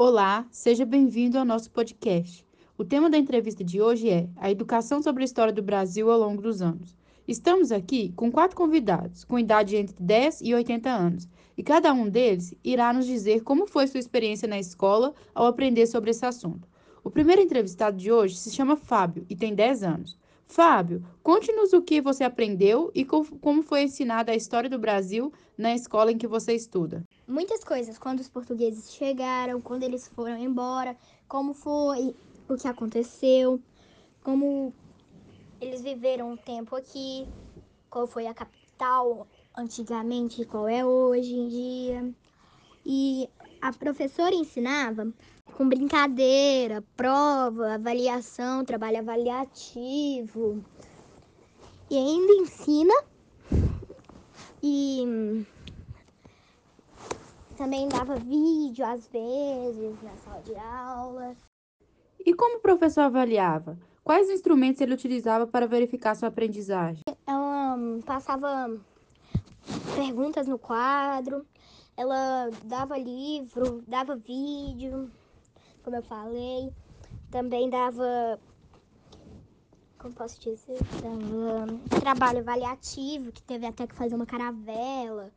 Olá, seja bem-vindo ao nosso podcast. O tema da entrevista de hoje é a educação sobre a história do Brasil ao longo dos anos. Estamos aqui com quatro convidados, com idade entre 10 e 80 anos, e cada um deles irá nos dizer como foi sua experiência na escola ao aprender sobre esse assunto. O primeiro entrevistado de hoje se chama Fábio e tem 10 anos. Fábio, conte-nos o que você aprendeu e como foi ensinada a história do Brasil na escola em que você estuda. Muitas coisas, quando os portugueses chegaram, quando eles foram embora, como foi o que aconteceu, como eles viveram um tempo aqui, qual foi a capital antigamente qual é hoje em dia. E a professora ensinava com brincadeira, prova, avaliação, trabalho avaliativo. E ainda ensina e também dava vídeo às vezes na sala de aula. E como o professor avaliava? Quais instrumentos ele utilizava para verificar sua aprendizagem? Ela passava perguntas no quadro, ela dava livro, dava vídeo, como eu falei. Também dava, como posso dizer, dava trabalho avaliativo, que teve até que fazer uma caravela.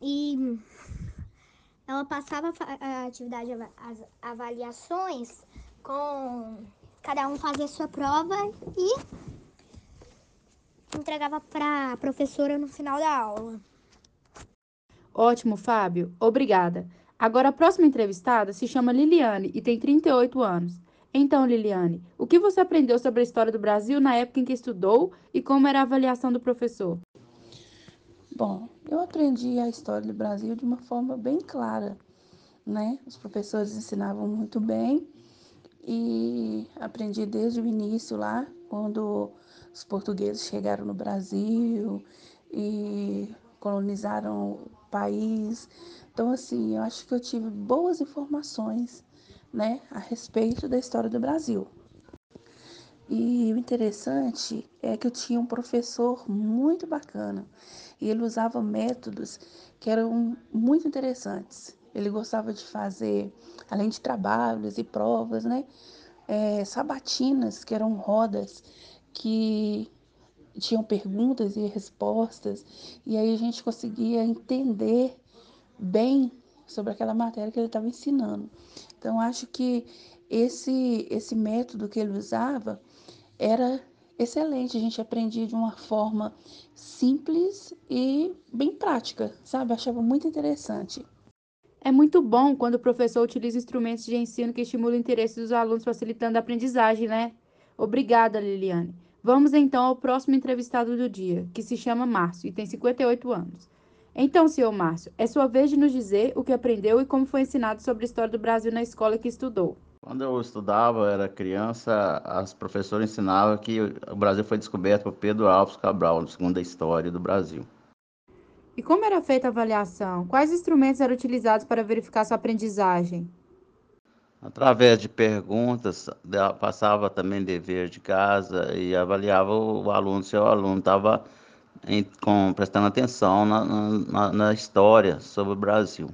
E ela passava a atividade, as avaliações com cada um fazia sua prova e entregava para a professora no final da aula. Ótimo, Fábio. Obrigada. Agora a próxima entrevistada se chama Liliane e tem 38 anos. Então, Liliane, o que você aprendeu sobre a história do Brasil na época em que estudou e como era a avaliação do professor? Bom, eu aprendi a história do Brasil de uma forma bem clara, né? Os professores ensinavam muito bem e aprendi desde o início lá, quando os portugueses chegaram no Brasil e colonizaram o país. Então, assim, eu acho que eu tive boas informações, né, a respeito da história do Brasil. E o interessante é que eu tinha um professor muito bacana e ele usava métodos que eram muito interessantes. Ele gostava de fazer, além de trabalhos e provas, né, é, sabatinas, que eram rodas que tinham perguntas e respostas, e aí a gente conseguia entender bem sobre aquela matéria que ele estava ensinando. Então, acho que esse, esse método que ele usava era excelente. A gente aprendia de uma forma simples e bem prática, sabe? Achava muito interessante. É muito bom quando o professor utiliza instrumentos de ensino que estimulam o interesse dos alunos, facilitando a aprendizagem, né? Obrigada, Liliane. Vamos então ao próximo entrevistado do dia, que se chama Márcio e tem 58 anos. Então, senhor Márcio, é sua vez de nos dizer o que aprendeu e como foi ensinado sobre a história do Brasil na escola que estudou. Quando eu estudava, era criança, as professoras ensinavam que o Brasil foi descoberto por Pedro Alves Cabral, segundo a história do Brasil. E como era feita a avaliação? Quais instrumentos eram utilizados para verificar sua aprendizagem? Através de perguntas, passava também dever de casa e avaliava o aluno se o aluno estava prestando atenção na, na, na, história sobre o Brasil.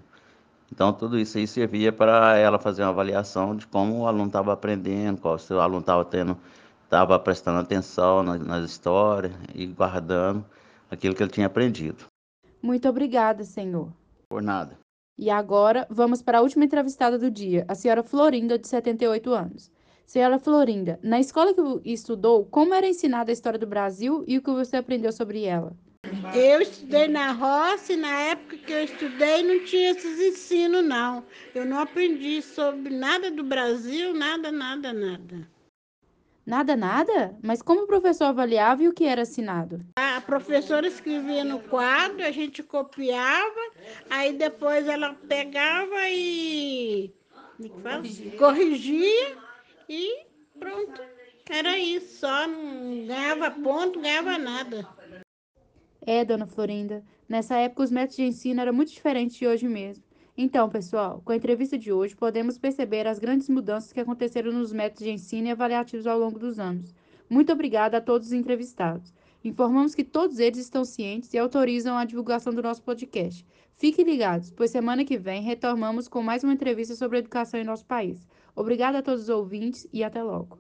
Então, tudo isso aí servia para ela fazer uma avaliação de como o aluno estava aprendendo, qual se o aluno estava tendo, estava prestando atenção nas, nas histórias e guardando aquilo que ele tinha aprendido. Muito obrigada, senhor. Por nada. E agora vamos para a última entrevistada do dia, a senhora Florinda, de 78 anos. Senhora Florinda, na escola que estudou, como era ensinada a história do Brasil e o que você aprendeu sobre ela? Eu estudei na roça e na época que eu estudei não tinha esses ensinos, não. Eu não aprendi sobre nada do Brasil, nada, nada, nada. Nada, nada? Mas como o professor avaliava e o que era assinado? A professora escrevia no quadro, a gente copiava, aí depois ela pegava e corrigia, corrigia e pronto. Era isso, só não ganhava ponto, ganhava nada. É, dona Florinda, nessa época os métodos de ensino eram muito diferentes de hoje mesmo. Então, pessoal, com a entrevista de hoje, podemos perceber as grandes mudanças que aconteceram nos métodos de ensino e avaliativos ao longo dos anos. Muito obrigada a todos os entrevistados. Informamos que todos eles estão cientes e autorizam a divulgação do nosso podcast. Fiquem ligados, pois semana que vem retomamos com mais uma entrevista sobre educação em nosso país. Obrigada a todos os ouvintes e até logo.